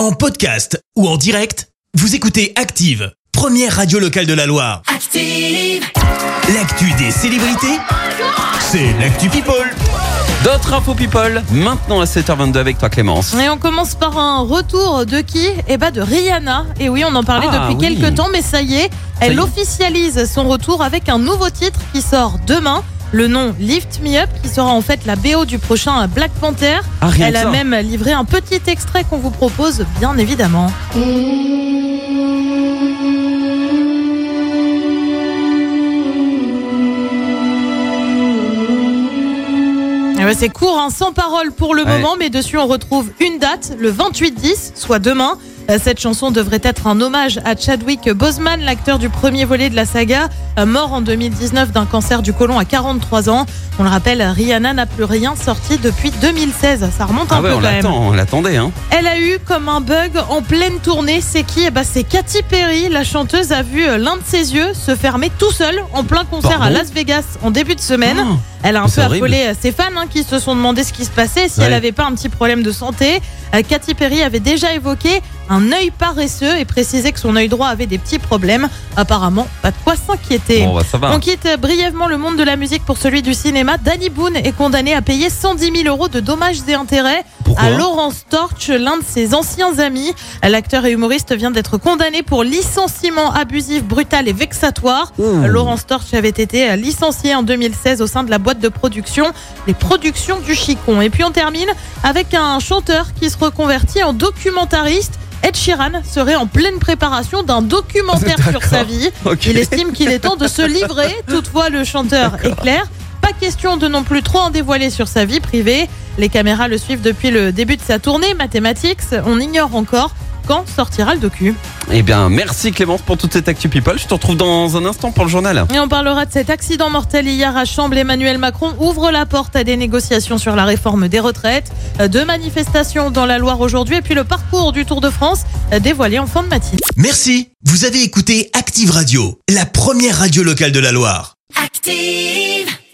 En podcast ou en direct, vous écoutez Active, première radio locale de la Loire. Active. L'actu des célébrités, c'est l'actu People. D'autres infos people, maintenant à 7h22 avec toi Clémence. Et on commence par un retour de qui? Eh ben de Rihanna. Et oui, on en parlait Ah, depuis oui. quelques temps, mais ça y est, y elle est. officialise son retour avec un nouveau titre qui sort demain. Le nom Lift Me Up, qui sera en fait la BO du prochain Black Panther. Ah, rien Elle que a ça. même livré un petit extrait qu'on vous propose, bien évidemment. Eh ben, c'est court, hein, sans parole pour le Ouais. moment, mais dessus on retrouve une date, le 28-10, soit demain. Euh, Cette chanson devrait être un hommage à Chadwick Boseman, l'acteur du premier volet de la saga, euh, mort en 2019 d'un cancer du côlon à 43 ans. On le rappelle, Rihanna n'a plus rien sorti depuis 2016. Ça remonte un Ah ouais, peu on quand même. on l'attendait hein. Elle a eu comme un bug en pleine tournée. C'est qui? Eh ben, C'est Katy Perry. La chanteuse a vu euh, l'un de ses yeux se fermer tout seul en plein concert à Las Vegas en début de semaine. Oh. Elle a un peu horrible. affolé euh, ses fans hein, qui se sont demandé ce qui se passait, si Ouais. elle n'avait pas un petit problème de santé. Euh, Katy Perry avait déjà évoqué un œil paresseux et précisé que son œil droit avait des petits problèmes. Apparemment, pas de quoi s'inquiéter. Bon bah ça va. On quitte brièvement le monde de la musique pour celui du cinéma. Danny Boone est condamné à payer 110 000 euros de dommages et intérêts Pourquoi à Laurence Torch, l'un de ses anciens amis. L'acteur et humoriste vient d'être condamné pour licenciement abusif, brutal et vexatoire. Laurence Torch avait été licencié en 2016 au sein de la boîte de production, les productions du Chicon. Et puis on termine avec un chanteur qui se reconvertit en documentariste. Ed Sheeran serait en pleine préparation d'un documentaire sur sa vie. Il estime qu'il est temps de se livrer. Toutefois, le chanteur est clair. Pas question de non plus trop en dévoiler sur sa vie privée. Les caméras le suivent depuis le début de sa tournée Mathematics. On ignore encore quand sortira le docu. Eh bien merci Clémence pour toute cette actu people. Je te retrouve dans un instant pour le journal. Et on parlera de cet accident mortel hier à Chambre. Emmanuel Macron ouvre la porte à des négociations sur la réforme des retraites. Deux manifestations dans la Loire aujourd'hui et puis le parcours du Tour de France dévoilé en fin de matinée. Merci, vous avez écouté Active Radio, la première radio locale de la Loire. Active.